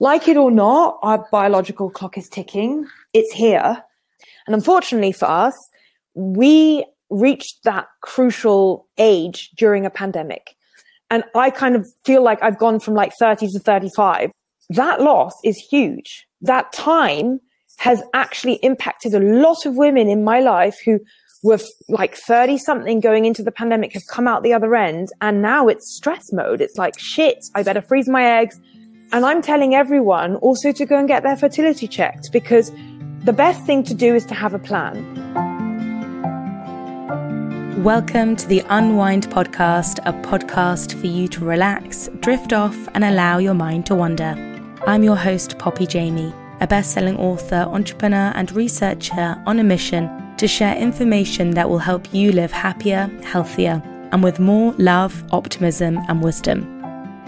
like it or not, our biological clock is ticking. It's here. And unfortunately for us, we reached that crucial age during a pandemic. And I kind of feel like I've gone from like 30 to 35. That loss is huge. That time has actually impacted a lot of women in my life who were like 30 something going into the pandemic have come out the other end. And now it's stress mode. It's like, shit, I better freeze my eggs. And I'm telling everyone also to go and get their fertility checked because the best thing to do is to have a plan. Welcome to the Unwind Podcast, a podcast for you to relax, drift off, and allow your mind to wander. I'm your host, Poppy Jamie, a best selling author, entrepreneur, and researcher on a mission to share information that will help you live happier, healthier, and with more love, optimism, and wisdom.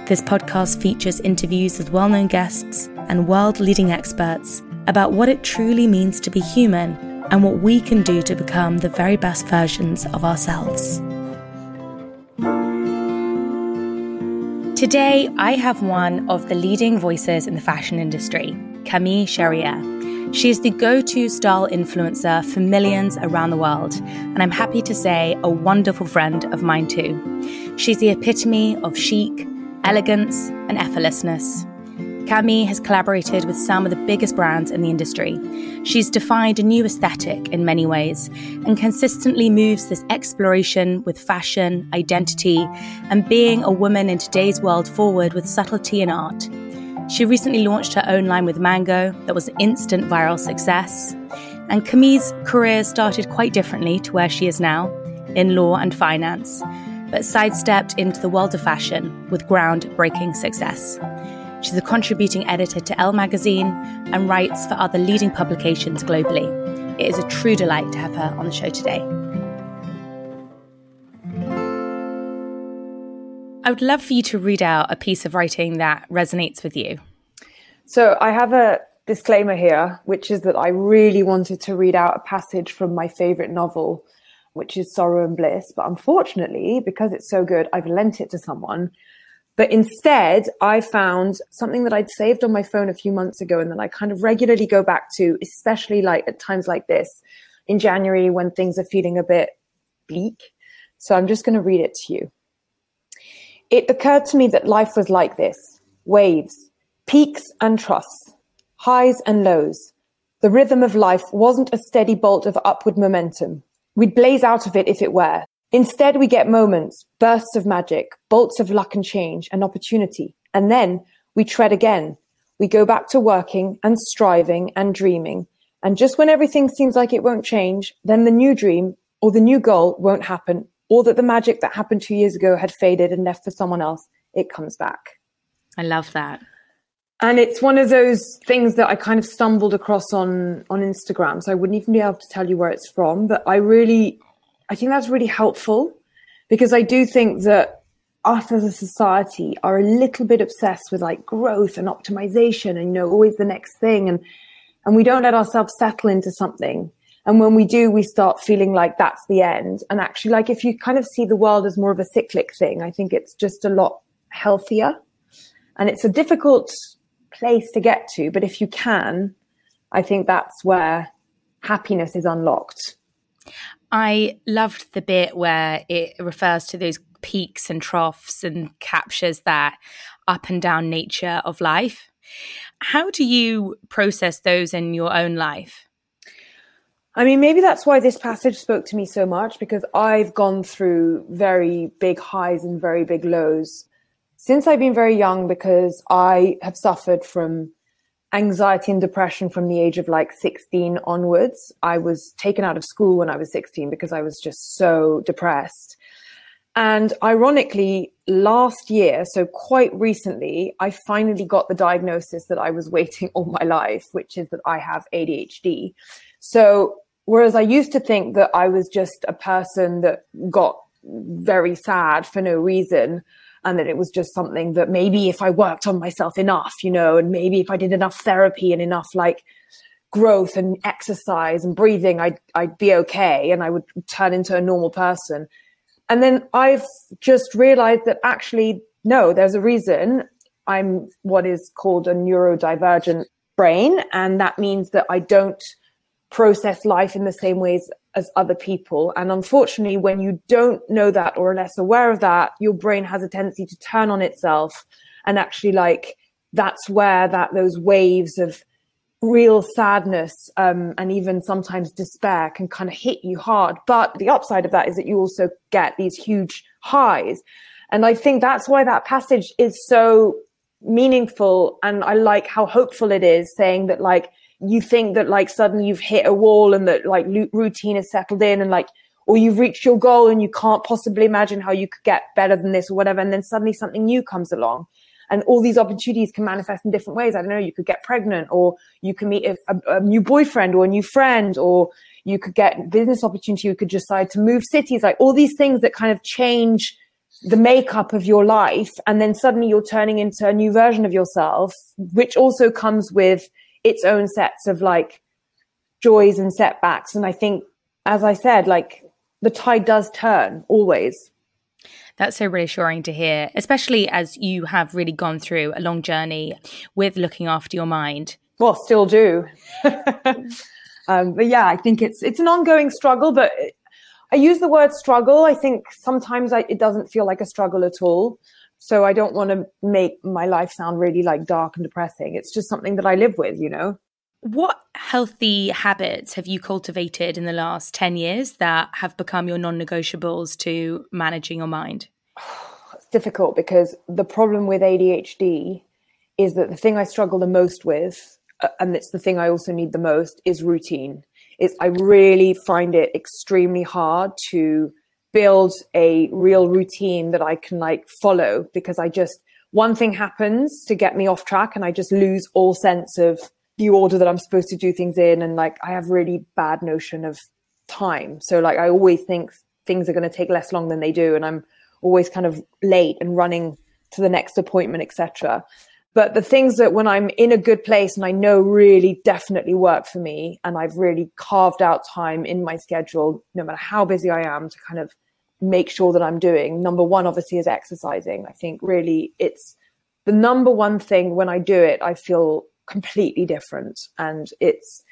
This podcast features interviews with well known guests and world leading experts about what it truly means to be human and what we can do to become the very best versions of ourselves. Today, I have one of the leading voices in the fashion industry, Camille Charrière. She is the go to style influencer for millions around the world, and I'm happy to say a wonderful friend of mine too. She's the epitome of chic, elegance, and effortlessness. Camille has collaborated with some of the biggest brands in the industry. She's defined a new aesthetic in many ways and consistently moves this exploration with fashion, identity, and being a woman in today's world forward with subtlety and art. She recently launched her own line with Mango that was an instant viral success. And Camille's career started quite differently to where she is now in law and finance but sidestepped into the world of fashion with groundbreaking success. She's a contributing editor to Elle magazine and writes for other leading publications globally. It is a true delight to have her on the show today. I would love for you to read out a piece of writing that resonates with you. So I have a disclaimer here, which is that I really wanted to read out a passage from my favorite novel, which is Sorrow and Bliss. But unfortunately, because it's so good, I've lent it to someone. But instead, I found something that I'd saved on my phone a few months ago and that I kind of regularly go back to, especially like at times like this in January when things are feeling a bit bleak. So I'm just going to read it to you. It occurred to me that life was like this waves, peaks and troughs, highs and lows. The rhythm of life wasn't a steady bolt of upward momentum. We'd blaze out of it if it were. Instead, we get moments, bursts of magic, bolts of luck and change and opportunity. And then we tread again. We go back to working and striving and dreaming. And just when everything seems like it won't change, then the new dream or the new goal won't happen, or that the magic that happened two years ago had faded and left for someone else, it comes back. I love that and it's one of those things that I kind of stumbled across on on Instagram. So I wouldn't even be able to tell you where it's from, but I really, I think that's really helpful because I do think that us as a society are a little bit obsessed with like growth and optimization and you know always the next thing and and we don't let ourselves settle into something and when we do we start feeling like that's the end and actually like if you kind of see the world as more of a cyclic thing i think it's just a lot healthier and it's a difficult place to get to. But if you can, I think that's where happiness is unlocked. I loved the bit where it refers to those peaks and troughs and captures that up and down nature of life. How do you process those in your own life? I mean, maybe that's why this passage spoke to me so much because I've gone through very big highs and very big lows since I've been very young because I have suffered from anxiety and depression from the age of like 16 onwards. I was taken out of school when I was 16 because I was just so depressed. And ironically, last year, so quite recently, I finally got the diagnosis that I was waiting all my life, which is that I have ADHD. So, whereas I used to think that I was just a person that got very sad for no reason, and that it was just something that maybe if I worked on myself enough, you know, and maybe if I did enough therapy and enough like growth and exercise and breathing, I'd I'd be okay and I would turn into a normal person. And then I've just realized that actually, no, there's a reason. I'm what is called a neurodivergent brain. And that means that I don't process life in the same ways as other people. And unfortunately, when you don't know that or are less aware of that, your brain has a tendency to turn on itself and actually like that's where that those waves of real sadness um, and even sometimes despair can kind of hit you hard. But the upside of that is that you also get these huge highs. And I think that's why that passage is so meaningful. And I like how hopeful it is saying that like you think that like suddenly you've hit a wall and that like routine is settled in and like or you've reached your goal and you can't possibly imagine how you could get better than this or whatever and then suddenly something new comes along. And all these opportunities can manifest in different ways. I don't know you could get pregnant or you can meet a, a, a new boyfriend or a new friend or you could get business opportunity. You could decide to move cities like all these things that kind of change the makeup of your life and then suddenly you're turning into a new version of yourself which also comes with its own sets of like joys and setbacks. And I think, as I said, like the tide does turn always. That's so reassuring to hear, especially as you have really gone through a long journey with looking after your mind. Well, still do. um, but yeah, I think it's it's an ongoing struggle. But I use the word struggle. I think sometimes I, it doesn't feel like a struggle at all. So I don't want to make my life sound really like dark and depressing. It's just something that I live with, you know? What healthy habits have you cultivated in the last 10 years that have become your non negotiables to managing your mind? It's difficult because the problem with ADHD is that the thing I struggle the most with, uh, and it's the thing I also need the most, is routine. Is I really find it extremely hard to build a real routine that I can like follow because I just one thing happens to get me off track and I just lose all sense of the order that I'm supposed to do things in and like I have really bad notion of time. So like I always think things are going to take less long than they do and I'm always kind of late and running to the next appointment etc. But the things that when I'm in a good place and I know really definitely work for me and I've really carved out time in my schedule no matter how busy I am to kind of make sure that I'm doing. Number one, obviously, is exercising. I think really it's the number one thing when I do it, I feel completely different. And it's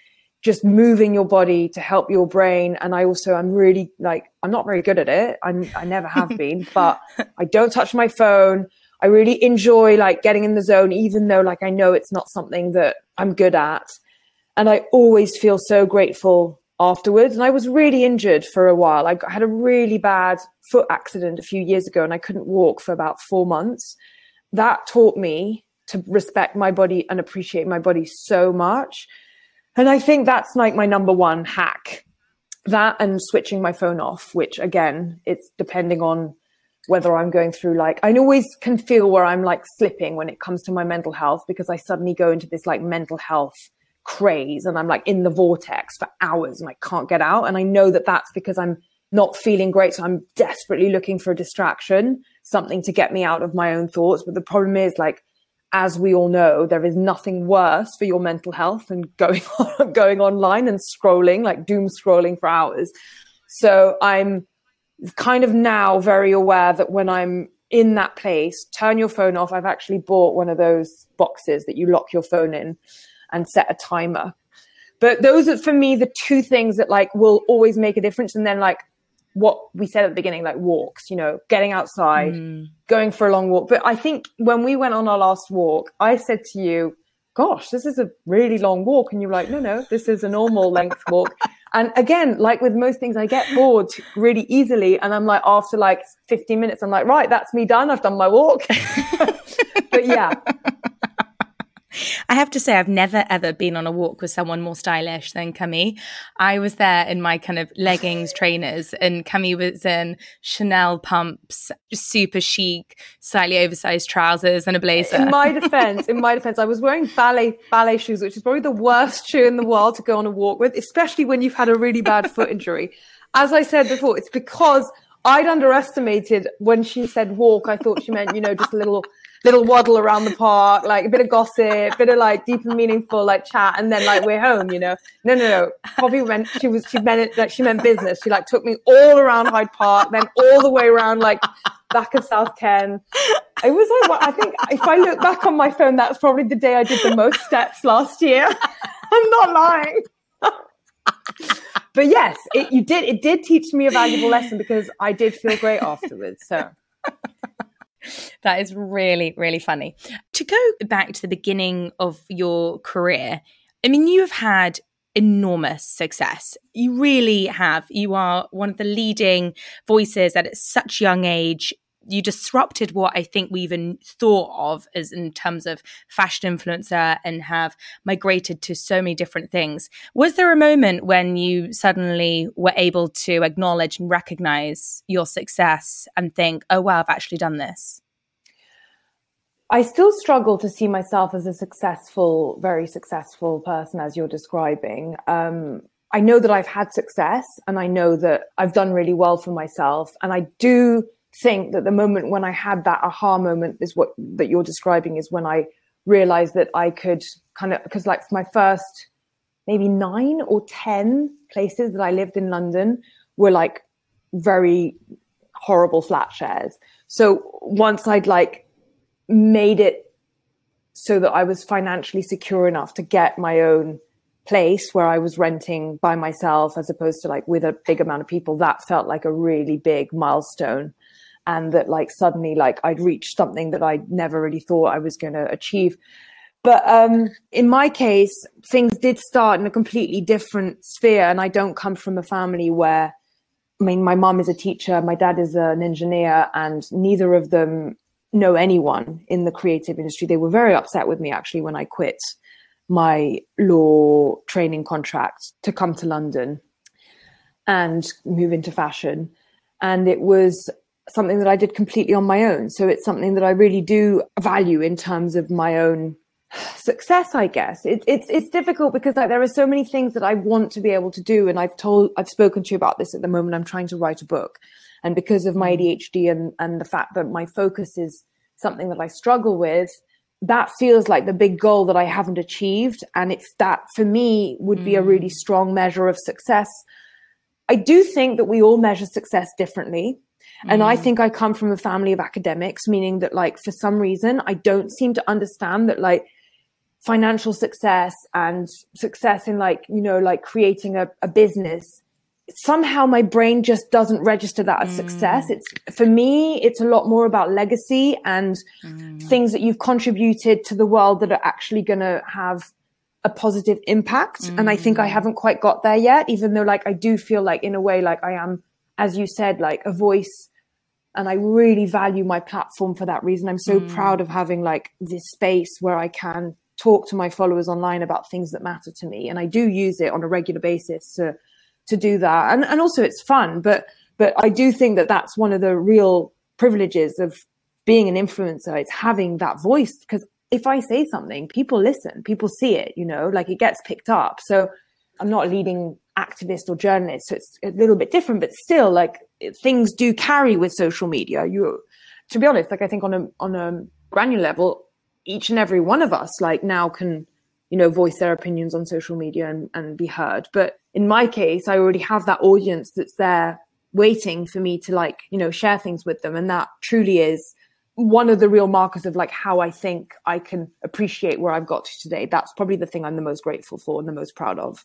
just moving your body to help your brain. And I also, I'm really like, I'm not very good at it. I'm, I never have been, but I don't touch my phone. I really enjoy like getting in the zone, even though like I know it's not something that I'm good at. And I always feel so grateful afterwards. And I was really injured for a while. I had a really bad foot accident a few years ago and I couldn't walk for about four months. That taught me to respect my body and appreciate my body so much. And I think that's like my number one hack. That and switching my phone off, which again, it's depending on whether I'm going through like I always can feel where I'm like slipping when it comes to my mental health because I suddenly go into this like mental health craze and I'm like in the vortex for hours and I can't get out. And I know that that's because I'm not feeling great. So I'm desperately looking for a distraction, something to get me out of my own thoughts. But the problem is like, as we all know, there is nothing worse for your mental health than going on, going online and scrolling, like doom scrolling for hours. So I'm kind of now very aware that when I'm in that place, turn your phone off. I've actually bought one of those boxes that you lock your phone in and set a timer. But those are for me the two things that like will always make a difference. And then like what we said at the beginning, like walks, you know, getting outside, mm. going for a long walk. But I think when we went on our last walk, I said to you, gosh, this is a really long walk. And you're like, no, no, this is a normal length walk. And again, like with most things, I get bored really easily. And I'm like, after like 15 minutes, I'm like, right, that's me done. I've done my walk. but yeah, I have to say, I've never ever been on a walk with someone more stylish than Camille. I was there in my kind of leggings, trainers, and Camille was in Chanel pumps, super chic, slightly oversized trousers, and a blazer. In my defense, in my defense, I was wearing ballet ballet shoes, which is probably the worst shoe in the world to go on a walk with, especially when you've had a really bad foot injury. As I said before, it's because I'd underestimated when she said walk. I thought she meant, you know, just a little little waddle around the park, like a bit of gossip, bit of like deep and meaningful like chat, and then like we're home, you know. No, no, no. Poppy meant she was she meant it like she meant business. She like took me all around Hyde Park, then all the way around like back of South Ken. I was like, I think if I look back on my phone, that's probably the day I did the most steps last year. I'm not lying. but yes, it, you did. It did teach me a valuable lesson because I did feel great afterwards. So that is really, really funny. To go back to the beginning of your career, I mean, you have had enormous success. You really have. You are one of the leading voices at such young age you disrupted what I think we even thought of as in terms of fashion influencer and have migrated to so many different things. Was there a moment when you suddenly were able to acknowledge and recognize your success and think, oh, wow, I've actually done this? I still struggle to see myself as a successful, very successful person, as you're describing. Um, I know that I've had success and I know that I've done really well for myself. And I do think that the moment when I had that aha moment is what that you're describing is when I realized that I could kind of because like my first maybe nine or ten places that I lived in London were like very horrible flat shares. So once I'd like made it so that I was financially secure enough to get my own place where I was renting by myself as opposed to like with a big amount of people, that felt like a really big milestone and that like suddenly like I'd reached something that I never really thought I was going to achieve. But um, in my case, things did start in a completely different sphere, and I don't come from a family where, I mean, my mom is a teacher, my dad is an engineer, and neither of them know anyone in the creative industry. They were very upset with me actually when I quit my law training contract to come to London and move into fashion. And it was something that I did completely on my own. So it's something that I really do value in terms of my own success, I guess. It, it's it's difficult because like, there are so many things that I want to be able to do, and I've told I've spoken to you about this at the moment. I'm trying to write a book, and because of my mm. ADHD and and the fact that my focus is something that I struggle with, that feels like the big goal that I haven't achieved, and it's that for me would be a really mm. strong measure of success. I do think that we all measure success differently. And I mm. think I come from a family of academics, meaning that, like, for some reason, I don't seem to understand that, like, financial success and success in, like, you know, like creating a, a business. Somehow my brain just doesn't register that as mm. success. It's for me, it's a lot more about legacy and mm. things that you've contributed to the world that are actually going to have a positive impact. And I think I mm. haven't quite got there yet, even though, like, I do feel like, in a way, like I am as you said, like a voice and I really value my platform for that reason. I'm so mm. proud of having like this space where I can talk to my followers online about things that matter to me, and I do use it on a regular basis to to do that. And and also it's fun, but but I do think that that's one of the real privileges of being an influencer. It's having that voice because if I say something, people listen, people see it. You know, like it gets picked up. So I'm not leading activist or journalist, so it's a little bit different, but still, like things do carry with social media. You, to be honest, like I think on a on a granular level, each and every one of us like now can you know voice their opinions on social media and, and be heard. But in my case, I already have that audience that's there waiting for me to like you know share things with them, and that truly is one of the real markers of like how I think I can appreciate where I've got to today. That's probably the thing I'm the most grateful for and the most proud of.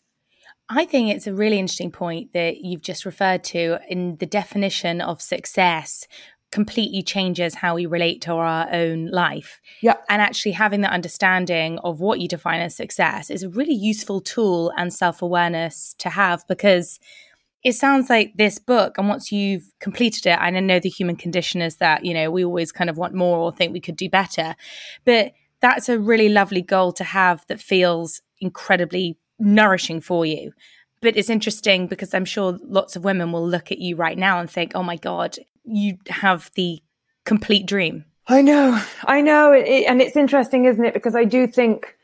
I think it's a really interesting point that you've just referred to in the definition of success completely changes how we relate to our own life. Yeah. And actually having that understanding of what you define as success is a really useful tool and self-awareness to have because it sounds like this book and once you've completed it and I know the human condition is that, you know, we always kind of want more or think we could do better. But that's a really lovely goal to have that feels incredibly nourishing for you. But it's interesting because I'm sure lots of women will look at you right now and think, oh my God, you have the complete dream. I know, I know. It, and it's interesting, isn't it? Because I do think,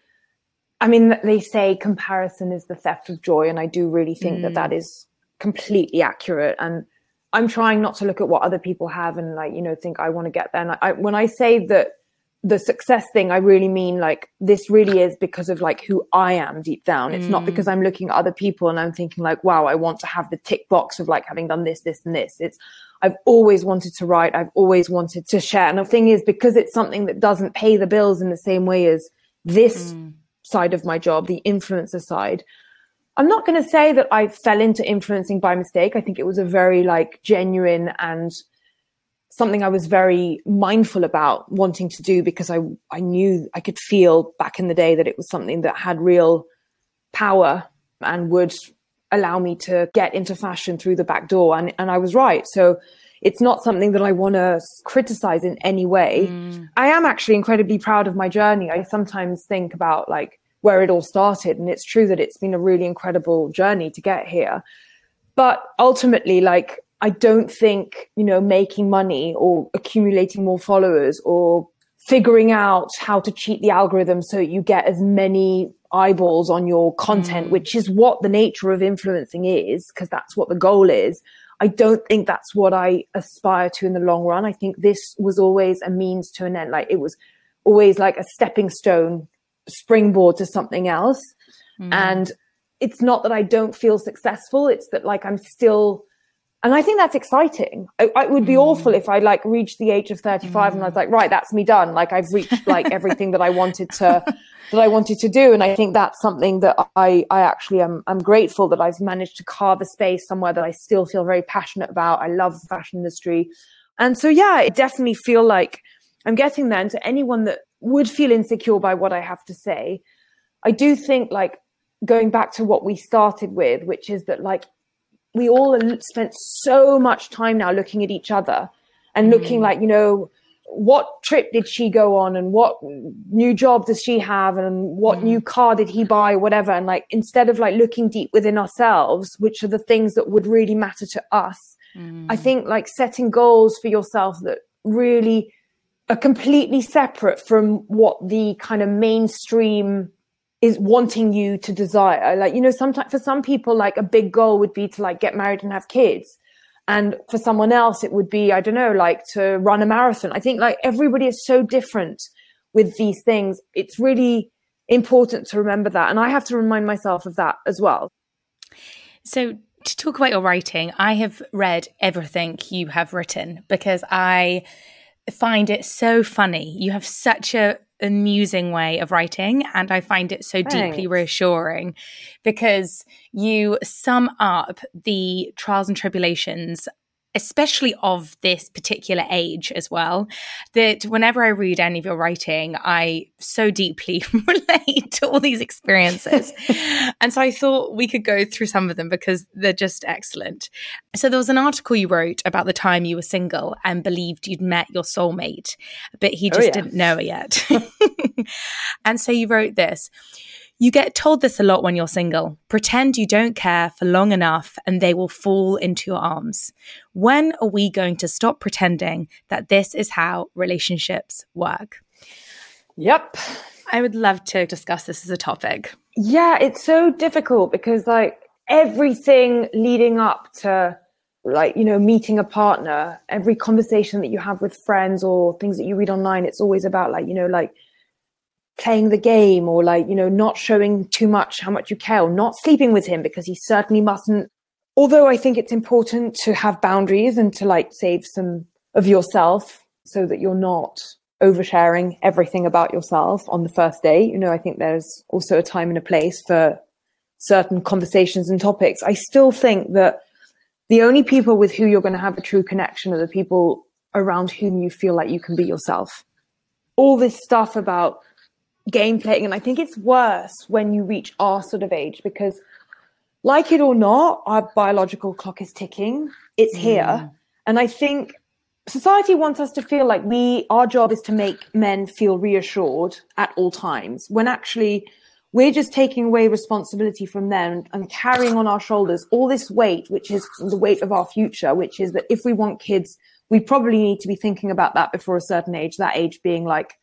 I mean, they say comparison is the theft of joy. And I do really think mm. that that mm. completely accurate. And I'm trying not to look at what other people have and like, you know, think I want to get there. And I, when I say that the success thing, I really mean like this really is because of like who I am deep down. It's mm. not because I'm looking at other people and I'm thinking like, wow, I want to have the tick box of like having done this, this, and this. It's I've always wanted to write. I've always wanted to share. And the thing is, because it's something that doesn't pay the bills in the same way as this mm. side of my job, the influencer side, I'm not going to say that I fell into influencing by mistake. I think it was a very like genuine and something I was very mindful about wanting to do because I, I knew I could feel back in the day that it was something that had real power and would allow me to get into fashion through the back door. And, and I was right. So it's not something that I want to criticize in any way. Mm. I am actually incredibly proud of my journey. I sometimes think about like where it all started. And it's true that it's been a really incredible journey to get here. But ultimately, like, I don't think, you know, making money or accumulating more followers or figuring out how to cheat the algorithm so you get as many eyeballs on your content, mm. which is what the nature of influencing is, because that's what the goal is. I don't think that's what I aspire to in the long run. I think this was always a means to an end. Like it was always like a stepping stone, springboard to something else. Mm. And it's not that I don't feel successful. It's that like I'm still and I think that's exciting. It, it would be mm. awful if I like reached the age of 35 mm. and I was like, right, that's me done. Like I've reached like everything that I wanted to, that I wanted to do. And I think that's something that I, I actually am, I'm grateful that I've managed to carve a space somewhere that I still feel very passionate about. I love the fashion industry. And so, yeah, I definitely feel like I'm getting there. And to anyone that would feel insecure by what I have to say, I do think like going back to what we started with, which is that like we all spent so much time now looking at each other and looking mm. like, you know, what trip did she go on and what new job does she have and what mm. new car did he buy, whatever. And like, instead of like looking deep within ourselves, which are the things that would really matter to us, mm. I think like setting goals for yourself that really are completely separate from what the kind of mainstream is wanting you to desire. Like, you know, sometimes for some people, like a big goal would be to like get married and have kids. And for someone else, it would be, I don't know, like to run a marathon. I think like everybody is so different with these things. It's really important to remember that. And I have to remind myself of that as well. So, to talk about your writing, I have read everything you have written because I find it so funny. You have such a amusing way of writing and I find it so Thanks. deeply reassuring because you sum up the trials and tribulations especially of this particular age as well, that whenever I read any of your writing, I so deeply relate to all these experiences. and so I thought we could go through some of them because they're just excellent. So there was an article you wrote about the time you were single and believed you'd met your soulmate, but he oh, just oh, yeah. didn't know it yet. and so you wrote this. You get told this a lot when you're single. Pretend you don't care for long enough and they will fall into your arms. When are we going to stop pretending that this is how relationships work? Yep. I would love to discuss this as a topic. Yeah, it's so difficult because, like, everything leading up to like you know meeting a partner every conversation that you have with friends or things that you read online it's always about like you know like playing the game or like, you know, not showing too much how much you care or not sleeping with him because he certainly mustn't. Although I think it's important to have boundaries and to like save some of yourself so that you're not oversharing everything about yourself on the first day. You know, I think there's also a time and a place for certain conversations and topics. I still think that the only people with who you're going to have a true connection are the people around whom you feel like you can be yourself. All this stuff about game playing. And I think it's worse when you reach our sort of age because, like it or not, our biological clock is ticking. It's mm. here. And I think society wants us to feel like we, our job is to make men feel reassured at all times when actually we're just taking away responsibility from them and carrying on our shoulders all this weight, which is the weight of our future, which is that if we want kids, we probably need to be thinking about that before a certain age, that age being like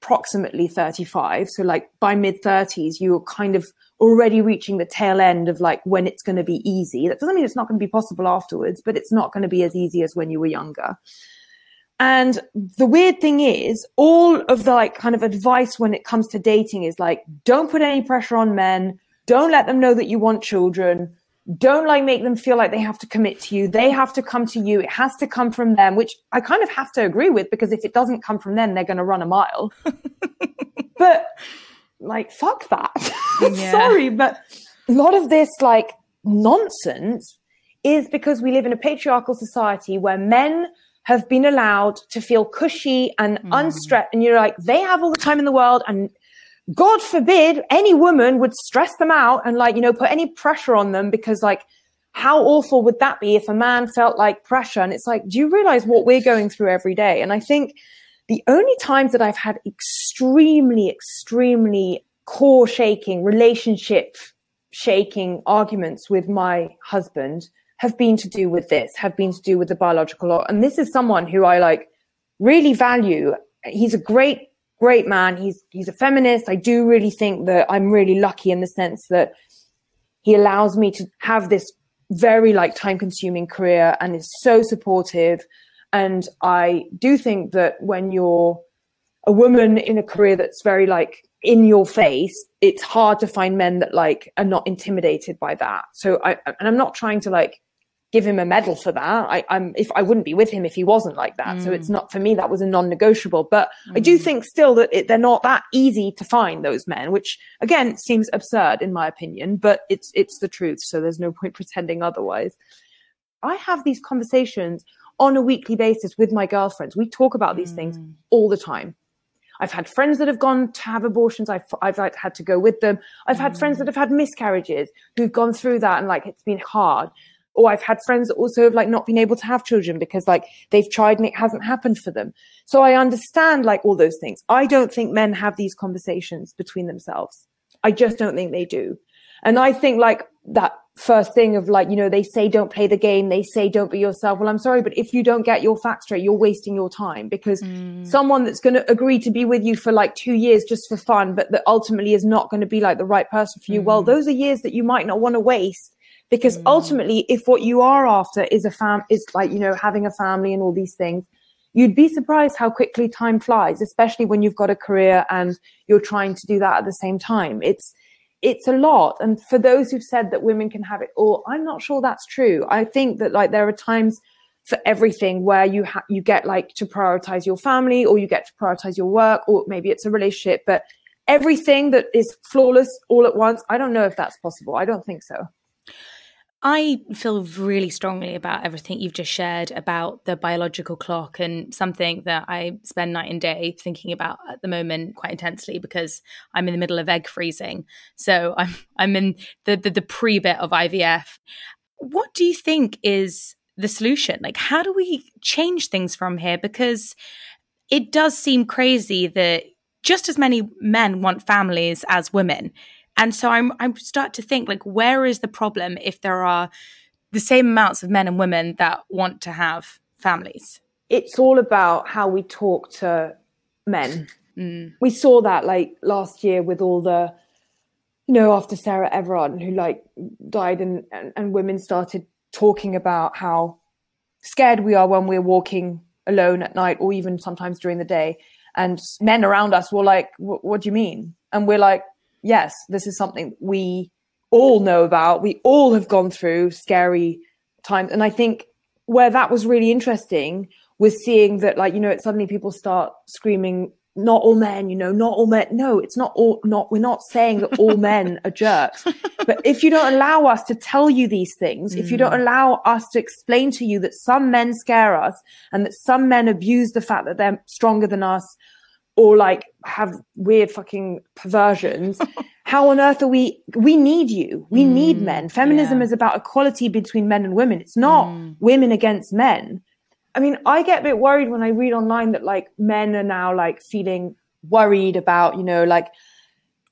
approximately 35. So like by mid 30s, you're kind of already reaching the tail end of like when it's going to be easy. That doesn't mean it's not going to be possible afterwards, but it's not going to be as easy as when you were younger. And the weird thing is all of the like kind of advice when it comes to dating is like, don't put any pressure on men. Don't let them know that you want children. Don't like make them feel like they have to commit to you. They have to come to you. It has to come from them, which I kind of have to agree with because if it doesn't come from them, they're going to run a mile. but like, fuck that. Yeah. Sorry, but a lot of this like nonsense is because we live in a patriarchal society where men have been allowed to feel cushy and mm. unstressed. And you're like, they have all the time in the world and God forbid any woman would stress them out and like, you know, put any pressure on them because like, how awful would that be if a man felt like pressure? And it's like, do you realize what we're going through every day? And I think the only times that I've had extremely, extremely core shaking, relationship shaking arguments with my husband have been to do with this, have been to do with the biological law. And this is someone who I like really value. He's a great great man. He's he's a feminist. I do really think that I'm really lucky in the sense that he allows me to have this very like time consuming career and is so supportive. And I do think that when you're a woman in a career that's very like in your face, it's hard to find men that like are not intimidated by that. So I and I'm not trying to like give him a medal for that. I, am if I wouldn't be with him if he wasn't like that. Mm. So it's mm. not for me. That was a non-negotiable. But mm. I do mm. think still that it, they're not that easy to find those men, which again seems absurd in my opinion. But it's it's the truth. So there's no point pretending otherwise. I have these conversations on a weekly basis with my girlfriends. We talk about these mm. things all the time. I've had friends that have gone to have abortions. I've, I've had to go with them. I've had friends that have had miscarriages who've gone through that and like it's been hard or I've had friends that also have like not been able to have children because like they've tried and it hasn't happened for them. So I understand like all those things. I don't think men have these conversations between themselves. I just don't think they do. And I think like that first thing of like, you know, they say don't play the game, they say don't be yourself. Well, I'm sorry, but if you don't get your facts straight, you're wasting your time because mm. someone that's going to agree to be with you for like two years just for fun, but that ultimately is not going to be like the right person for you. Mm. Well, those are years that you might not want to waste because mm. ultimately if what you are after is a fam is like you know having a family and all these things you'd be surprised how quickly time flies especially when you've got a career and you're trying to do that at the same time. It's it's a lot. And for those who've said that women can have it all i'm not sure that's true. I think that like there are times for everything where you ha- you get like to prioritize your family or you get to prioritize your work or maybe it's a relationship but everything that is flawless all at once i don't know if that's possible. I don't think so I feel really strongly about everything you've just shared about the biological clock and something that I spend night and day thinking about at the moment quite intensely because I'm in the middle of egg freezing. So I'm I'm in the the, the pre bit of IVF. What do you think is the solution? Like how do we change things from here because it does seem crazy that just as many men want families as women and so I'm I start to think like where is the problem if there are the same amounts of men and women that want to have families? It's all about how we talk to men. Mm. We saw that like last year with all the you know, after Sarah Everard who like died and, and, and women started talking about how scared we are when we're walking alone at night or even sometimes during the day. And men around us were like, what do you mean? And we're like, yes, this is something we all know about. We all have gone through scary times. And I think where that was really interesting was seeing that, like, you know, suddenly people start screaming, not all men, you know, not all men. No, it's not all, not, we're not saying that all men are jerks. But if you don't allow us to tell you these things, mm. if you don't mm. allow us to explain to you that some men scare us and that some men abuse the fact that they're stronger than us or like have weird fucking perversions how on earth are we we need you. We mm, need men. Feminism yeah. is about equality between men and women. It's not mm. women against men. I mean i get a bit worried when i read online that like men are now like feeling worried about you know like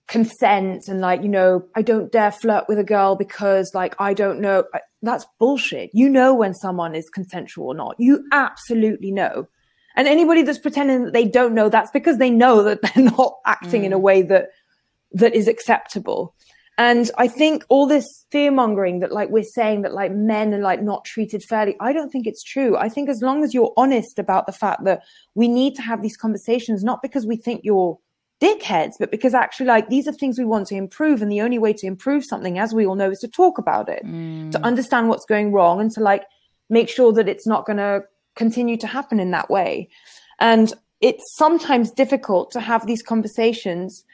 consent and like you know i don't dare flirt with a girl because like i don't know. That's bullshit. You know when someone is consensual or not. You absolutely know and anybody that's pretending that they don't know, that's because they know that they're not acting mm. in a mm. way that that is acceptable. And I think all this fear mongering that like we're saying that like men are like not treated fairly, I don't think it's true. I think as long as you're honest about the fact that we need to have these conversations, not because we think you're dickheads, but because actually, like, these are things we want to improve. And the only way to improve something, as we all know, is to talk about it, mm. to understand what's going wrong and to like make sure that it's not going to continue to happen in that way. And it's sometimes difficult to have these conversations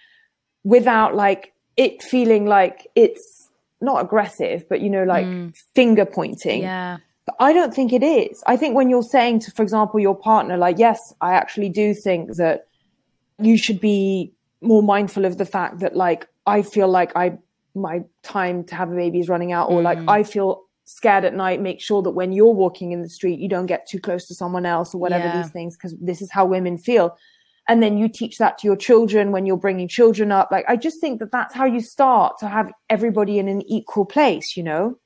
without like it feeling like it's not aggressive, but you know, like mm. finger pointing. Yeah. But I don't think it is. I think when you're saying to, for example, your partner, like, yes, I actually do think that you should be more mindful of the fact that, like, I feel like I my time to have a baby is running out, or mm. like I feel scared at night. Make sure that when you're walking in the street, you don't get too close to someone else or whatever yeah. these things, because this is how women feel. And then you teach that to your children when you're bringing children up. Like, I just think that that's how you start to have everybody in an equal place, you know?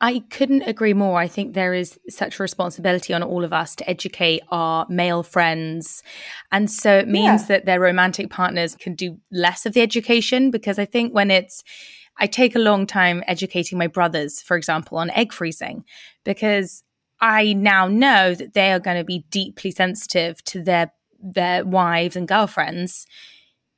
I couldn't agree more. I think there is such a responsibility on all of us to educate our male friends. And so it means yeah. that their romantic partners can do less of the education because I think when it's, I take a long time educating my brothers, for example, on egg freezing because I now know that they are going to be deeply sensitive to their their wives and girlfriends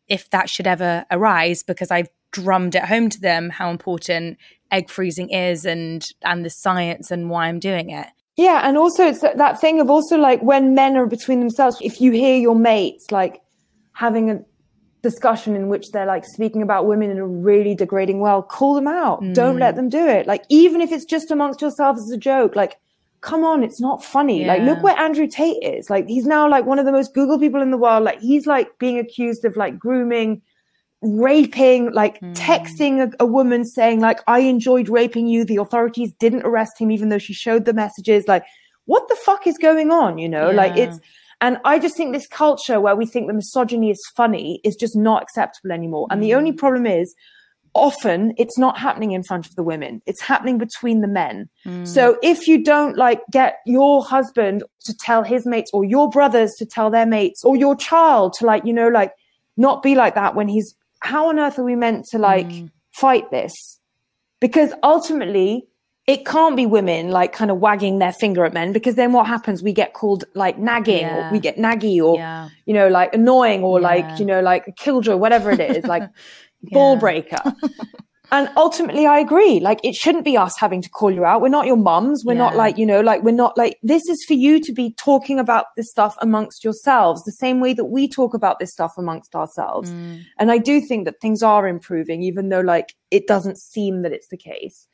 if that should ever arise because I've drummed it home to them how important egg freezing is and and the science and why I'm doing it. Yeah, and also it's that thing of also like when men are between themselves, if you hear your mates like having a discussion in which they're like speaking about women in a really degrading way, call them out. Mm. Don't let them do it. Like even if it's just amongst yourselves as a joke, like come on, it's not funny. Yeah. Like look where Andrew Tate is. Like he's now like one of the most Google people in the world. Like he's like being accused of like grooming raping, like mm. texting a, a, woman saying, like, I enjoyed raping you. The authorities didn't arrest him, even though she showed the messages. Like, what the fuck is going on? You know, yeah. like it's, and I just think this culture where we think the misogyny is funny is just not acceptable anymore. And the only hmm. problem is, often it's not happening in front of the women it's happening between the men mm. so if you don't like get your husband to tell his mates or your brothers to tell their mates or your child to like you know like not be like that when he's how on earth are we meant to like mm. fight this? Because ultimately, it can't be women like kind of wagging their finger at men because then what happens? We get called like nagging yeah. or we get naggy or, yeah. you know, like annoying or yeah. like, you know, like a killjoy, whatever it is, like ball breaker. And ultimately, I agree. Like, it shouldn't be us having to call you out. We're not your mums. We're not like, you know, like, we're not like, this is for you to be talking about this stuff amongst yourselves, the same way that we talk about this stuff amongst ourselves. Mm. And I do think that things are improving, even though, like, it doesn't seem that it's the case.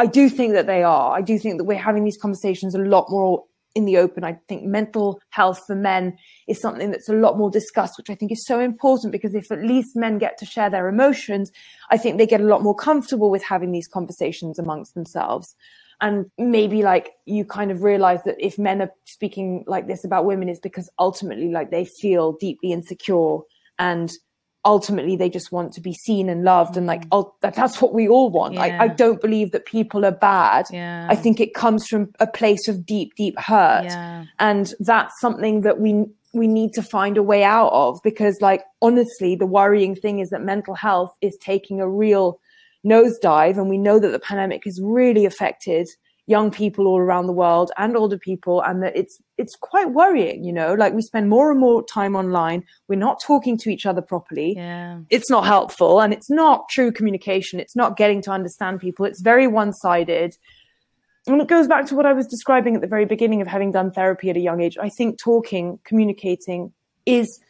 I do think that they are. I do think that we're having these conversations a lot more in the open. I think mental health for men is something that's a lot more discussed, which I think is so important because if at least men get to share their emotions, I think they get a lot more comfortable with having these conversations amongst themselves. And maybe like you kind of realize that if men are speaking like this about women, it's because ultimately like they feel deeply insecure and ultimately they just want to be seen and loved and like oh, that's what we all want yeah. I, I don't believe that people are bad yeah. i think it comes from a place of deep deep hurt yeah. and that's something that we we need to find a way out of because like honestly the worrying thing is that mental health is taking a real nosedive and we know that the pandemic has really affected young people all around the world and older people and that it's it's quite worrying you know? Like we spend more and more time online. We're not talking to each other properly. Yeah. it's not helpful and it's not true communication. It's not getting to understand people. It's very one-sided. And it goes back to what i was describing at the very beginning of having done therapy at a young age. I think talking communicating is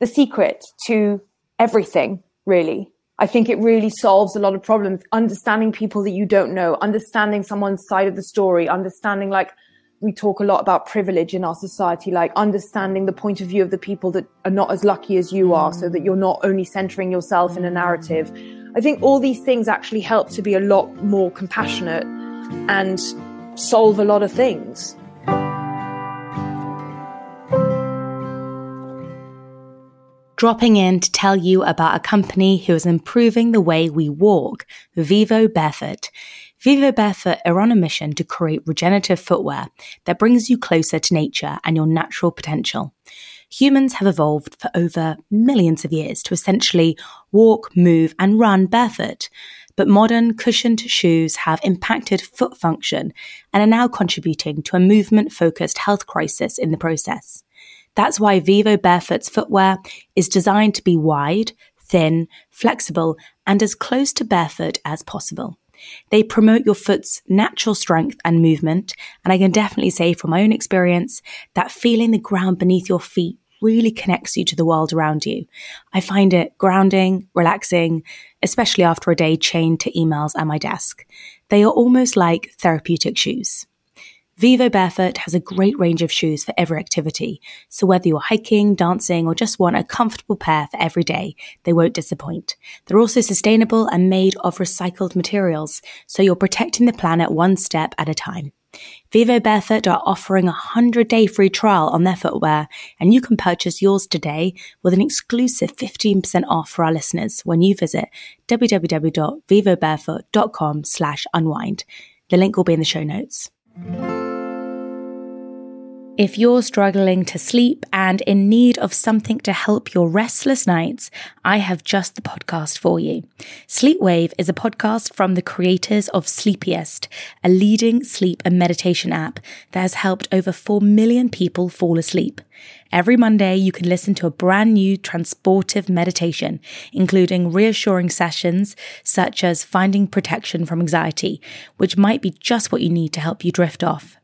the secret to everything really I think it really solves a lot of problems. Understanding people that you don't know, understanding someone's side of the story, understanding like we talk a lot about privilege in our society, like understanding the point of view of the people that are not as lucky as you are, so that you're not only centering yourself in a narrative. I think all these things actually help to be a lot more compassionate and solve a lot of things. Dropping in to tell you about a company who is improving the way we walk, Vivo Barefoot. Vivo Barefoot are on a mission to create regenerative footwear that brings you closer to nature and your natural potential. Humans have evolved for over millions of years to essentially walk, move, and run barefoot. But modern cushioned shoes have impacted foot function and are now contributing to a movement focused health crisis in the process. That's why Vivo Barefoot's footwear is designed to be wide, thin, flexible, and as close to barefoot as possible. They promote your foot's natural strength and movement. And I can definitely say from my own experience that feeling the ground beneath your feet really connects you to the world around you. I find it grounding, relaxing, especially after a day chained to emails at my desk. They are almost like therapeutic shoes. Vivo Barefoot has a great range of shoes for every activity, so whether you're hiking, dancing, or just want a comfortable pair for every day, they won't disappoint. They're also sustainable and made of recycled materials, so you're protecting the planet one step at a time. Vivo Barefoot are offering a 100 day free trial on their footwear, and you can purchase yours today with an exclusive 15% off for our listeners when you visit www.vivobarefoot.com slash unwind. The link will be in the show notes. If you're struggling to sleep and in need of something to help your restless nights, I have just the podcast for you. Sleepwave is a podcast from the creators of Sleepiest, a leading sleep and meditation app that has helped over 4 million people fall asleep. Every Monday, you can listen to a brand new transportive meditation, including reassuring sessions such as finding protection from anxiety, which might be just what you need to help you drift off.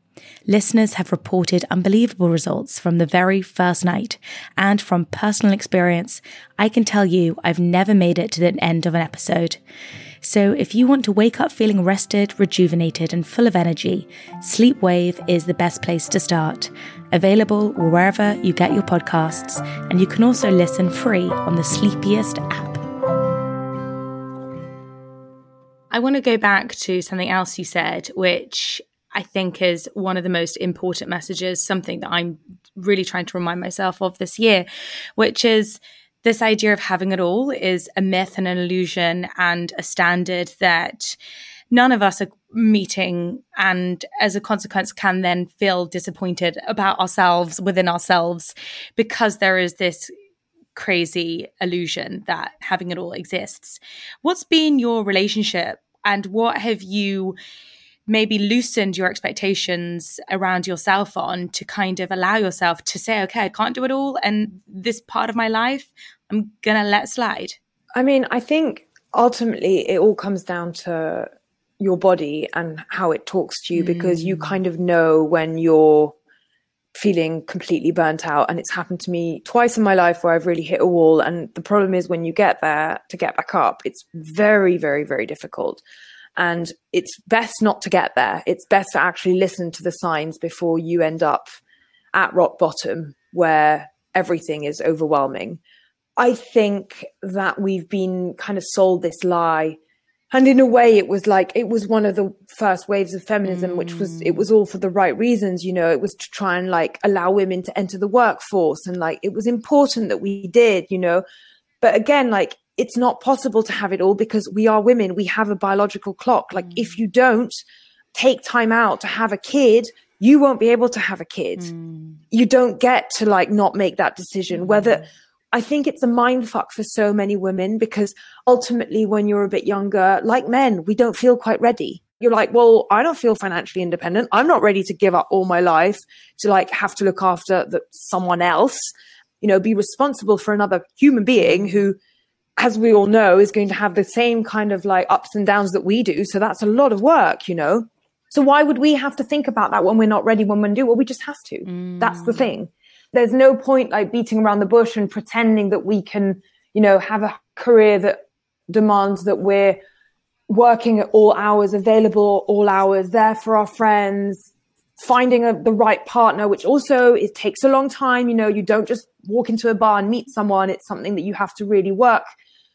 Listeners have reported unbelievable results from the very first night, and from personal experience, I can tell you I've never made it to the end of an episode. So, if you want to wake up feeling rested, rejuvenated, and full of energy, Sleepwave is the best place to start. Available wherever you get your podcasts, and you can also listen free on the Sleepiest app. I want to go back to something else you said, which I think is one of the most important messages, something that I'm really trying to remind myself of this year, which is this idea of having it all is a myth and an illusion and a standard that none of us are meeting and as a consequence can then feel disappointed about ourselves within ourselves because there is this crazy illusion that having it all exists. What's been your relationship and what have you maybe loosened your expectations around yourself on to kind of allow yourself to say, okay, I can't do it all. And this part of my life, I'm going to let slide? I mean, I think ultimately it all comes down to your body and how it talks to you mm. because you mm. kind of know when you're feeling completely burnt out. And it's happened to me twice in my life where I've really hit a wall. And the problem is when you get there to get back up, it's very, very, very difficult. And it's best not to get there. It's best to actually listen to the signs before you end up at rock bottom where everything is overwhelming. I think that we've been kind of sold this lie. And in a way, it was like it was one of the first waves of feminism, mm. which was it was all for the right reasons. You know, it was to try and like allow women to enter the workforce, and like it was important that we did. You know, but again, like it's not possible to have it all because we are women. We have a biological clock. Like, mm. if you don't take time out to have a kid, you won't be able to have a kid. Mm. You don't get to like not make that decision. Mm. Whether I think it's a mind fuck for so many women because ultimately, when you're a bit younger, like men, we don't feel quite ready. You're like, well, I don't feel financially independent. I'm not ready to give up all my life to like have to look after the, someone else, you know, be responsible for another human being who as we all know, is going to have the same kind of like ups and downs that we do. So that's a lot of work, you know? So why would we have to think about that when we're not ready, when we do? Well, we just have to. Mm. That's the thing. There's no point like beating around the bush and pretending that we can, you know, have a career that demands that we're working at all hours, available all hours, there for our friends, finding a, the right partner, which also it takes a long time. You know, you don't just walk into a bar and meet someone. It's something that you have to really work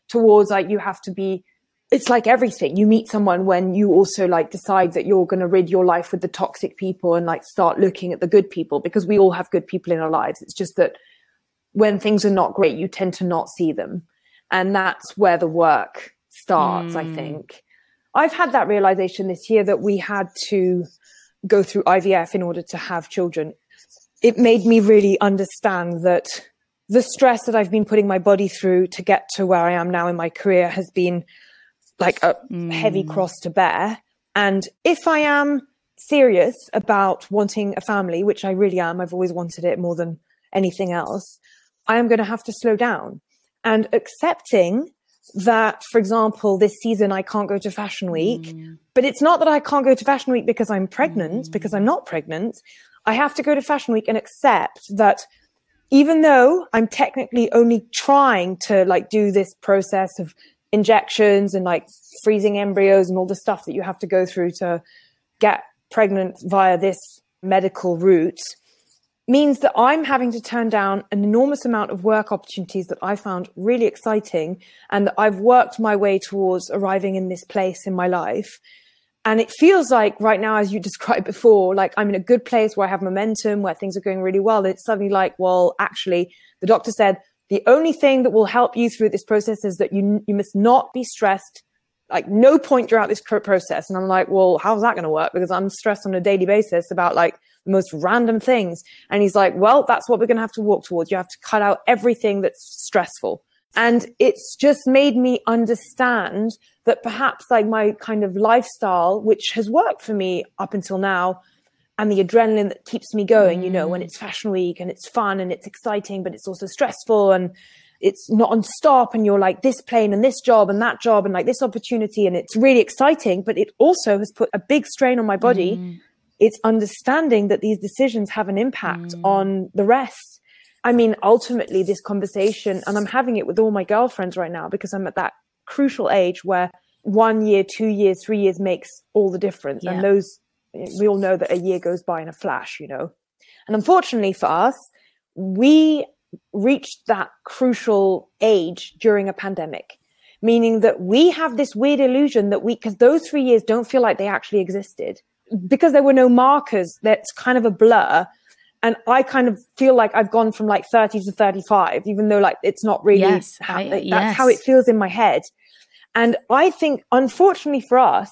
towards like you have to be it's like everything. You meet someone when you also like decide that you're going to rid your life with the toxic people and like start looking at the good people because we all have good people in our lives. It's just that when things are not great you tend to not see them. And that's where the work starts mm. i think. I've had that realization this year that we had to go through ivf in order to have children. It made me really understand that the stress that I've been putting my body through to get to where I am now in my career has been like a mm. heavy cross to bear. And if I am serious about wanting a family, which I really am, I've always wanted it more than anything else, I am going to have to slow down and accepting that, for example, this season I can't go to Fashion Week, mm. but it's not that I can't go to Fashion Week because I'm pregnant, mm. because I'm not pregnant. I have to go to Fashion Week and accept that even though I'm technically only trying to like do this process of injections and like freezing embryos and all the stuff that you have to go through to get pregnant via this medical route, means that I'm having to turn down an enormous amount of work opportunities that I found really exciting and that I've worked my way towards arriving in this place in my life. And it feels like right now, as you described before, like I'm in a good place where I have momentum, where things are going really well. It's suddenly like, well, actually, the doctor said the only thing that will help you through this process is that you, you must not be stressed like no point throughout this process. And I'm like, well, how's that going to work? Because I'm stressed on a daily basis about like the most random things. And he's like, well, that's what we're going to have to walk towards. You have to cut out everything that's stressful. And it's just made me understand that perhaps like my kind of lifestyle, which has worked for me up until now, and the adrenaline that keeps me going, you know, when mm. it's fashion week and it's fun and it's exciting, but it's also stressful and it's not on stop and you're like this plane and this job and that job and like this opportunity and it's really exciting, but it also has put a big strain on my body. Mm. It's understanding that these decisions have an impact mm. on the rest. I mean, ultimately, this conversation, and I'm having it with all my girlfriends right now because I'm at that crucial age where one year, two years, three years makes all the difference. Yeah. And those, we all know that a year goes by in a flash, you know. And unfortunately for us, we reached that crucial age during a pandemic, meaning that we have this weird illusion that we, because those three years don't feel like they actually existed because there were no markers, that's kind of a blur. And I kind of feel like I've gone from like 30 to 35, even though like it's not really, yes, how, I, that's yes. how it feels in my head. And I think, unfortunately for us,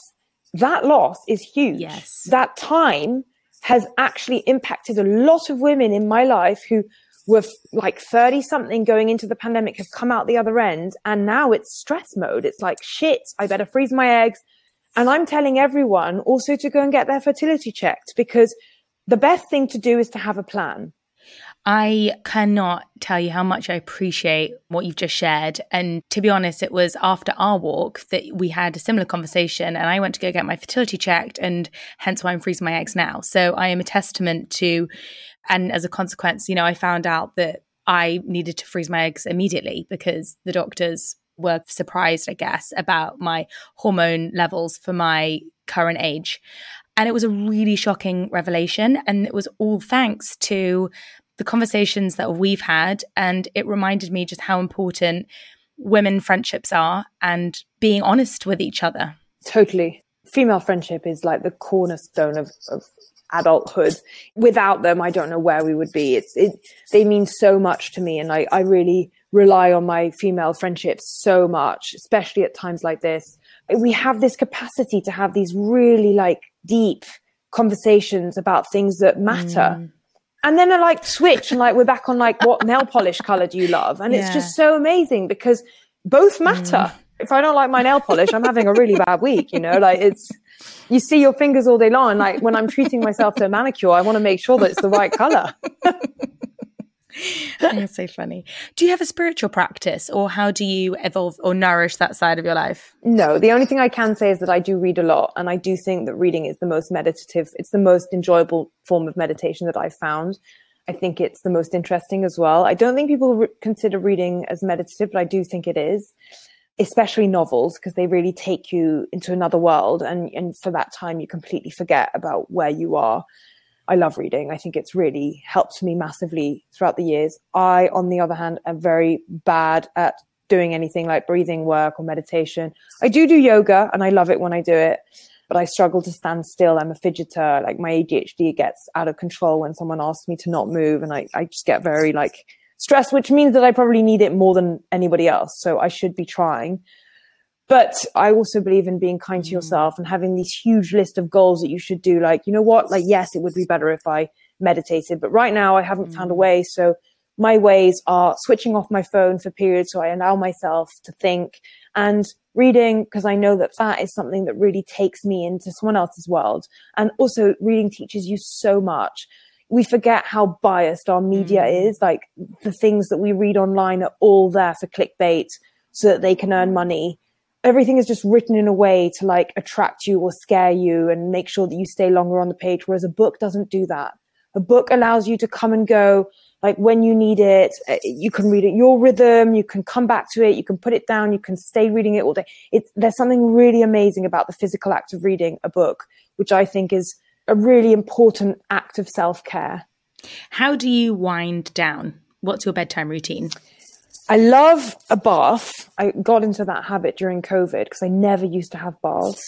that loss is huge. Yes. That time has actually impacted a lot of women in my life who were like 30 something going into the pandemic have come out the other end and now it's stress mode. It's like, shit, I better freeze my eggs. And I'm telling everyone also to go and get their fertility checked because the best thing to do is to have a plan. I cannot tell you how much I appreciate what you've just shared. And to be honest, it was after our walk that we had a similar conversation, and I went to go get my fertility checked, and hence why I'm freezing my eggs now. So I am a testament to and as a consequence, you know, I found out that I needed to freeze my eggs immediately because the doctors were surprised, I guess, about my hormone levels for my current age. And it was a really shocking revelation. And it was all thanks to the conversations that we've had. And it reminded me just how important women friendships are and being honest with each other. Totally. Female friendship is like the cornerstone of, of adulthood. Without them, I don't know where we would be. It's, it, they mean so much to me. And I, I really rely on my female friendships so much, especially at times like this. We have this capacity to have these really like deep conversations about things that matter. Mm. And then I like switch and like we're back on like what nail polish color do you love? And yeah. it's just so amazing because both matter. Mm. If I don't like my nail polish, I'm having a really bad week, you know, like it's you see your fingers all day long. Like when I'm treating myself to a manicure, I want to make sure that it's the right color. That's so funny. Do you have a spiritual practice or how do you evolve or nourish that side of your life? No, the only thing I can say is that I do read a lot and I do think that reading is the most meditative, it's the most enjoyable form of meditation that I've found. I think it's the most interesting as well. I don't think people re- consider reading as meditative, but I do think it is especially novels because they really take you into another world and and for that time you completely forget about where you are i love reading. I think it's really helped me massively throughout the years. I on the other hand am very bad at doing anything like breathing work or meditation. I do do yoga and i love it when i do it but i struggle to stand still. I'm a fidgeter. Like my adhd gets out of control when someone asks me to not move and i, I just get very like stressed, which means that I probably need it more than anybody else. So I should be trying. But I also believe in being kind to mm. yourself and having these huge list of goals that you should do. Like, you know what? Like, yes, it would be better if I meditated, but right now I haven't mm. found a mm. way. So my ways are switching off my phone for periods so I allow myself to think and reading because I know that that is something that really takes me into someone else's world. And also reading teaches you so much we forget how biased our media mm. is. Like the things that we read online are all there for clickbait so that they can earn money. Everything is just written in a way to like attract you or scare you and make sure that you stay longer on the page. Whereas a book doesn't do that. A book allows you to come and go like when you need it. Uh, you can read it your rhythm. You can come back to it. You can put it down. You can stay reading it all day. It's, there's something really amazing about the physical act of reading a book, which I think is a really important act of self care. How do you wind down? What's your bedtime routine? I love a bath. I got into that habit during COVID because I never used to have baths.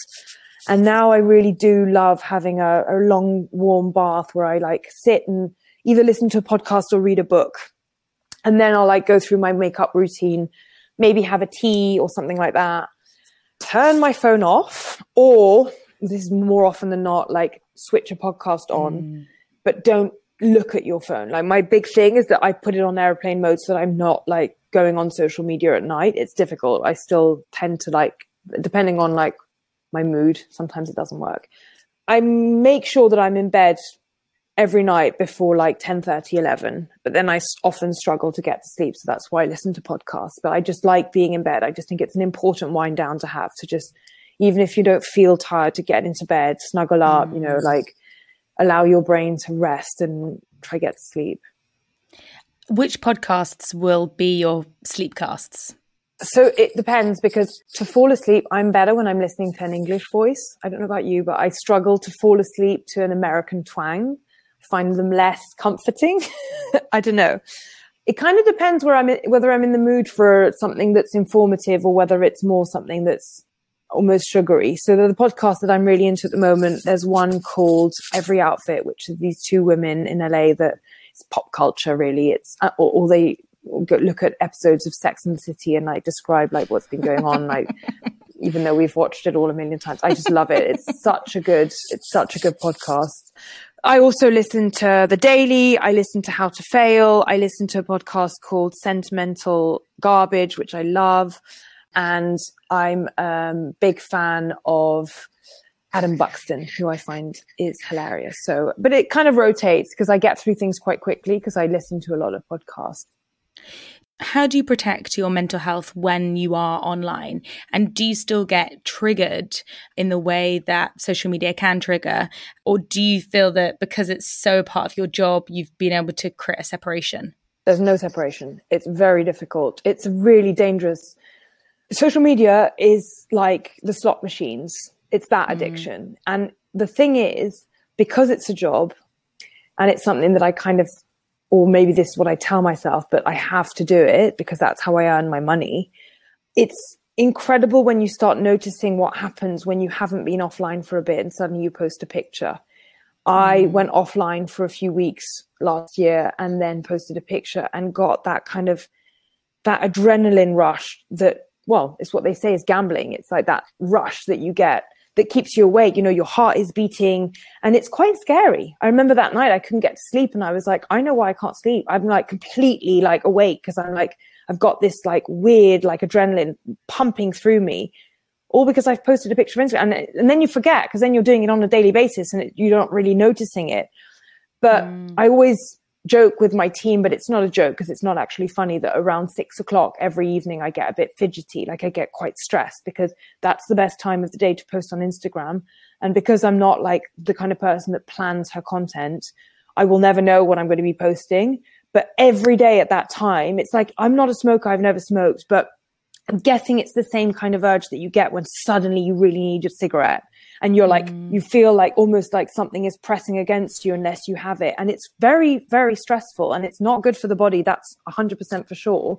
And now I really do love having a, a long, warm bath where I like sit and either listen to a podcast or read a book. And then I'll like go through my makeup routine, maybe have a tea or something like that, turn my phone off, or this is more often than not like switch a podcast on, mm. but don't look at your phone. Like my big thing is that I put it on airplane mode so that I'm not like going on social media at night. It's difficult. I still tend to like, depending on like my mood, sometimes it doesn't work. I make sure that I'm in bed every night before like 10 30 11 but then i often struggle to get to sleep so that's why i listen to podcasts but i just like being in bed i just think it's an important wind down to have to just even if you don't feel tired to get into bed, snuggle up, mm. you know, mm. like allow your brain to rest and try get to sleep. Which podcasts will be your sleep casts? So it depends because to fall asleep, I'm better when I'm listening to an English voice. I don't know about you, but I struggle to fall asleep to an American twang. I find them less comforting. I don't know. It kind of depends where I'm in, whether I'm in the mood for something that's informative or whether it's more something that's almost sugary. So the podcast that I'm really into at the moment, there's one called Every Outfit, which is these two women in LA that it's pop culture really. It's uh, or, or they look at episodes of Sex and the City and like describe like what's been going on, like even though we've watched it all a million times. I just love it. It's such a good, it's such a good podcast. I also listen to The Daily. I listen to How to Fail. I listen to a podcast called Sentimental Garbage, which I love and I'm a um, big fan of Adam Buxton, who I find is hilarious. So, but it kind of rotates because I get through things quite quickly because I listen to a lot of podcasts. How do you protect your mental health when you are online? And do you still get triggered in the way that social media can trigger? Or do you feel that because it's so part of your job, you've been able to create a separation? There's no separation. It's very difficult. It's really dangerous social media is like the slot machines. It's that mm. addiction. Mm. And the thing is, because it's a job and it's something that I kind of, or maybe this is what I tell myself, but I have to do it because that's how I earn my money. It's incredible when you start noticing what happens when you haven't been offline for a bit and suddenly you post a picture. I mm. went offline for a few weeks last year and then posted a picture and got that kind of that adrenaline rush that well, it's what they say is gambling. It's like that rush that you get that keeps you awake. You know, your heart is beating and it's quite scary. I remember that night I couldn't get to sleep and I was like, I know why I can't sleep. I'm like completely like awake because I'm like, I've got this like weird like adrenaline pumping through me all because I've posted a picture of Instagram. And, and then you forget because then you're doing it on a daily basis and it, you're not really noticing it. But mm. I always joke with my team, but it's not a joke because it's not actually funny that around six o'clock every evening I get a bit fidgety, like I get quite stressed because that's the best time of the day to post on Instagram. And because I'm not like the kind of person that plans her content, I will never know what I'm going to be posting. But every day at that time, it's like I'm not a smoker, I've never smoked, but I'm guessing it's the same kind of urge that you get when suddenly you really need your cigarette and you're like mm. you feel like almost like something is pressing against you unless you have it. And it's very very stressful and it's not good for the body that's 100% for sure.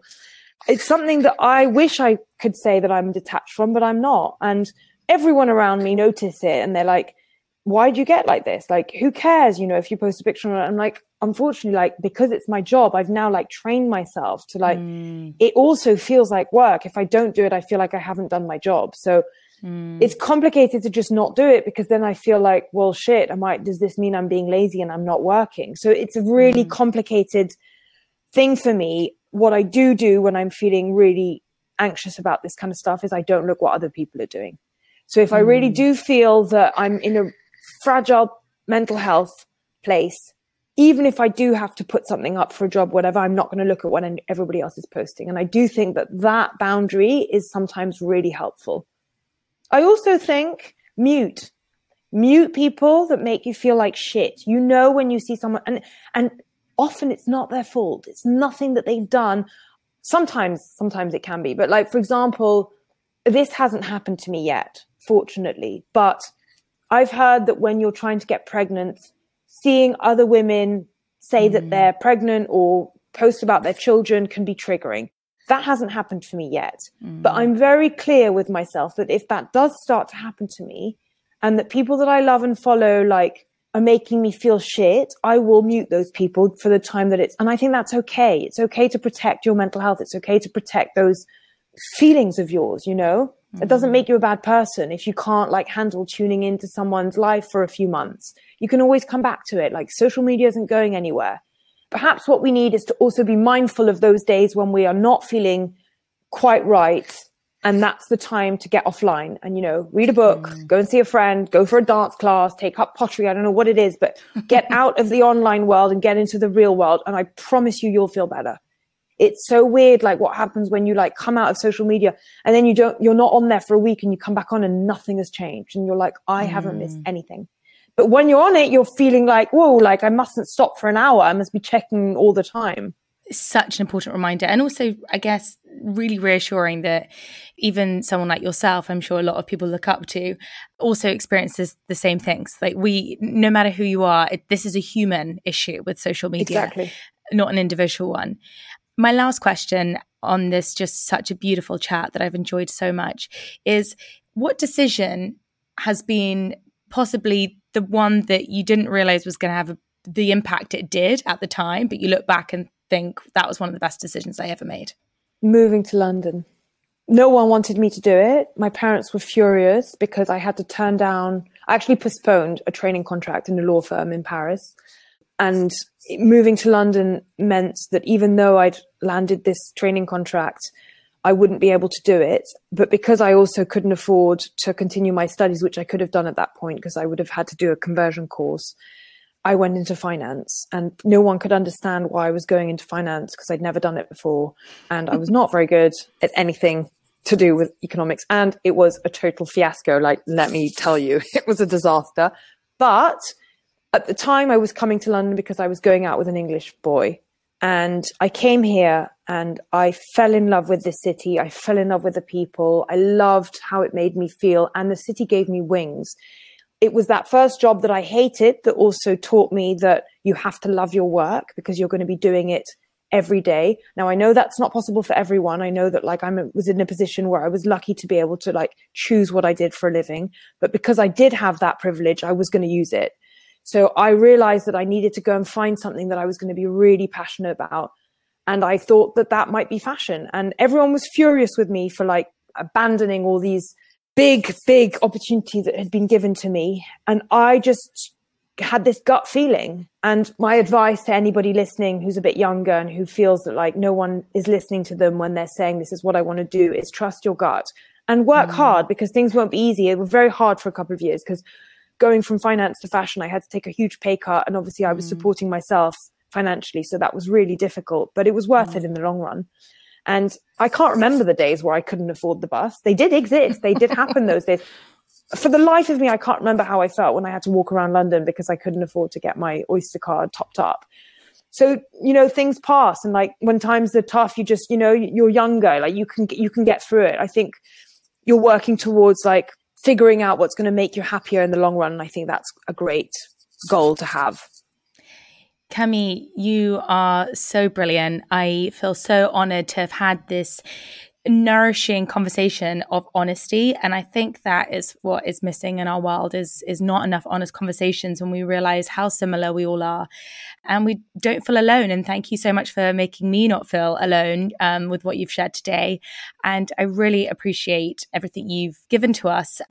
It's something that i wish i could say that i'm detached from but i'm not. And everyone around me notice it and they're like why do you get like this? Like who cares you know if you post a picture on it? I'm like unfortunately like because it's my job i've now like trained myself to like mm. it also feels like work. If i don't do it i feel like i haven't done my job. So Mm. It's complicated to just not do it because then I feel like, well, shit, I might, does this mean I'm being lazy and I'm not working? So it's a really mm. complicated thing for me. What I do do when I'm feeling really anxious about this kind of stuff is I don't look what other people are doing. So if I really mm. do feel that I'm in a fragile mental health place, even if I do have to put something up for a job, whatever, I'm not going to look at what everybody else is posting. And I do think that that boundary is sometimes really helpful. I also think mute, mute people that make you feel like shit. You know, when you see someone and, and often it's not their fault. It's nothing that they've done. Sometimes, sometimes it can be, but like, for example, this hasn't happened to me yet, fortunately, but I've heard that when you're trying to get pregnant, seeing other women say mm. that they're pregnant or post about their children can be triggering. That hasn't happened for me yet. Mm. But I'm very clear with myself that if that does start to happen to me and that people that I love and follow, like, are making me feel shit, I will mute those people for the time that it's, and I think that's okay. It's okay to protect your mental health. It's okay to protect those feelings of yours, you know? Mm-hmm. It doesn't make you a bad person if you can't like handle tuning into someone's life for a few months. You can always come back to it. Like social media isn't going anywhere. Perhaps what we need is to also be mindful of those days when we are not feeling quite right. And that's the time to get offline and, you know, read a book, mm. go and see a friend, go for a dance class, take up pottery. I don't know what it is, but get out of the online world and get into the real world. And I promise you, you'll feel better it's so weird like what happens when you like come out of social media and then you don't you're not on there for a week and you come back on and nothing has changed and you're like i mm. haven't missed mm. anything but when you're on it you're feeling like whoa like i mustn't stop for an hour. I must be checking all the time. Such an important reminder. And also i guess really reassuring that even someone like yourself i'm sure a lot of people look up to also experiences the same things. Like we no matter who you are it, this is a human issue with social media exactly. not an individual one. My last question on this just such a beautiful chat that I've enjoyed so much is what decision has been possibly the one that you didn't realize was going to have a, the impact it did at the time, but you look back and think that was one of the best decisions I ever made? Moving to London. No one wanted me to do it. My parents were furious because I had to turn down, I actually postponed a training contract in a law firm in Paris and moving to London meant that even though I'd landed this training contract, I wouldn't be able to do it. But because I also couldn't afford to continue my studies, which I could have done at that point because I would have had to do a conversion course, I went into finance and no one could understand why I was going into finance because I'd never done it before. And I was not very good at anything to do with economics. And it was a total fiasco. Like, let me tell you, it was a disaster. But at the time I was coming to London because I was going out with an English boy. And I came here and I fell in love with the city. I fell in love with the people. I loved how it made me feel. And the city gave me wings. It was that first job that I hated that also taught me that you have to love your work because you're going to be doing it every day. Now I know that's not possible for everyone. I know that like I was in a position where I was lucky to be able to like choose what I did for a living, but because I did have that privilege, I was going to use it. So I realized that I needed to go and find something that I was going to be really passionate about. And I thought that that might be fashion. And everyone was furious with me for like abandoning all these big, big opportunities that had been given to me. And I just had this gut feeling. And my advice to anybody listening who's a bit younger and who feels that like no one is listening to them when they're saying, this is what I want to do is trust your gut and work mm. hard because things won't be easy. It was very hard for a couple of years because going from finance to fashion, I had to take a huge pay cut. And obviously, I was mm. supporting myself financially. So that was really difficult, but it was worth mm. it in the long run. And I can't remember the days where I couldn't afford the bus. They did exist, they did happen those days. For the life of me, I can't remember how I felt when I had to walk around London because I couldn't afford to get my Oyster card topped up. So, you know, things pass. And like when times are tough, you just, you know, you're younger, like you can, you can get through it. I think you're working towards like figuring out what's going to make you happier in the long run. And I think that's a great goal to have. Cami, you are so brilliant. I feel so honored to have had this nourishing conversation of honesty. And i think that is what is missing in our world is is not enough honest conversations when we realize how similar we all are. And we don't feel alone. And thank you so much for making me not feel alone um, with what you've shared today. And i really appreciate everything you've given to us.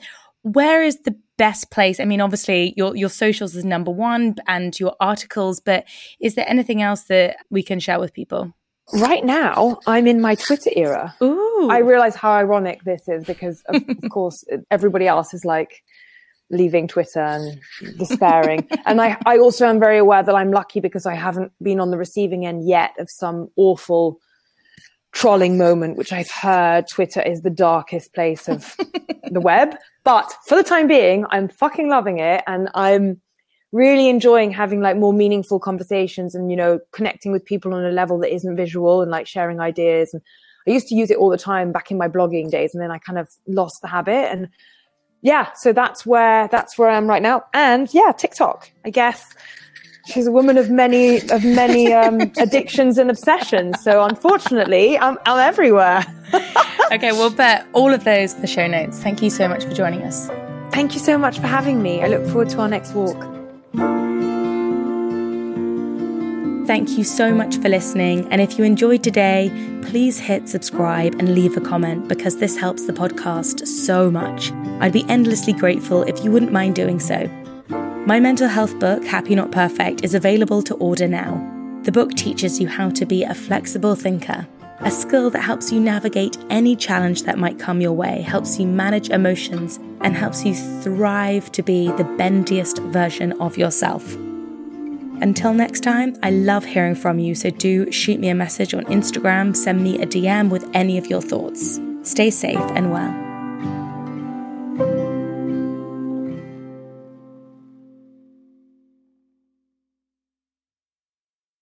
Where is the best place? I mean obviously your your socials is number one and your articles but is there anything else that we can share with people Right now, I'm in my Twitter era. Ooh. I realize how ironic this is because, of, of course, everybody else is like leaving Twitter and despairing. and I, I also am very aware that I'm lucky because I haven't been on the receiving end yet of some awful trolling moment, which I've heard Twitter is the darkest place of the web. But for the time being, I'm fucking loving it. And I'm really enjoying having like more meaningful conversations and, you know, connecting with people on a level that isn't visual and like sharing ideas. And I used to use it all the time back in my blogging days. And then I kind of lost the habit. And yeah, so that's where, that's where I am right now. And yeah, TikTok, I guess she's a woman of many of many um, addictions and obsessions. So unfortunately, I'm, I'm everywhere. okay, we'll put all of those in the show notes. Thank you so much for joining us. Thank you so much for having me. I look forward to our next walk. Thank you so much for listening. And if you enjoyed today, please hit subscribe and leave a comment because this helps the podcast so much. I'd be endlessly grateful if you wouldn't mind doing so. My mental health book, Happy Not Perfect, is available to order now. The book teaches you how to be a flexible thinker, a skill that helps you navigate any challenge that might come your way, helps you manage emotions, and helps you thrive to be the bendiest version of yourself. Until next time, I love hearing from you, so do shoot me a message on Instagram, send me a DM with any of your thoughts. Stay safe and well.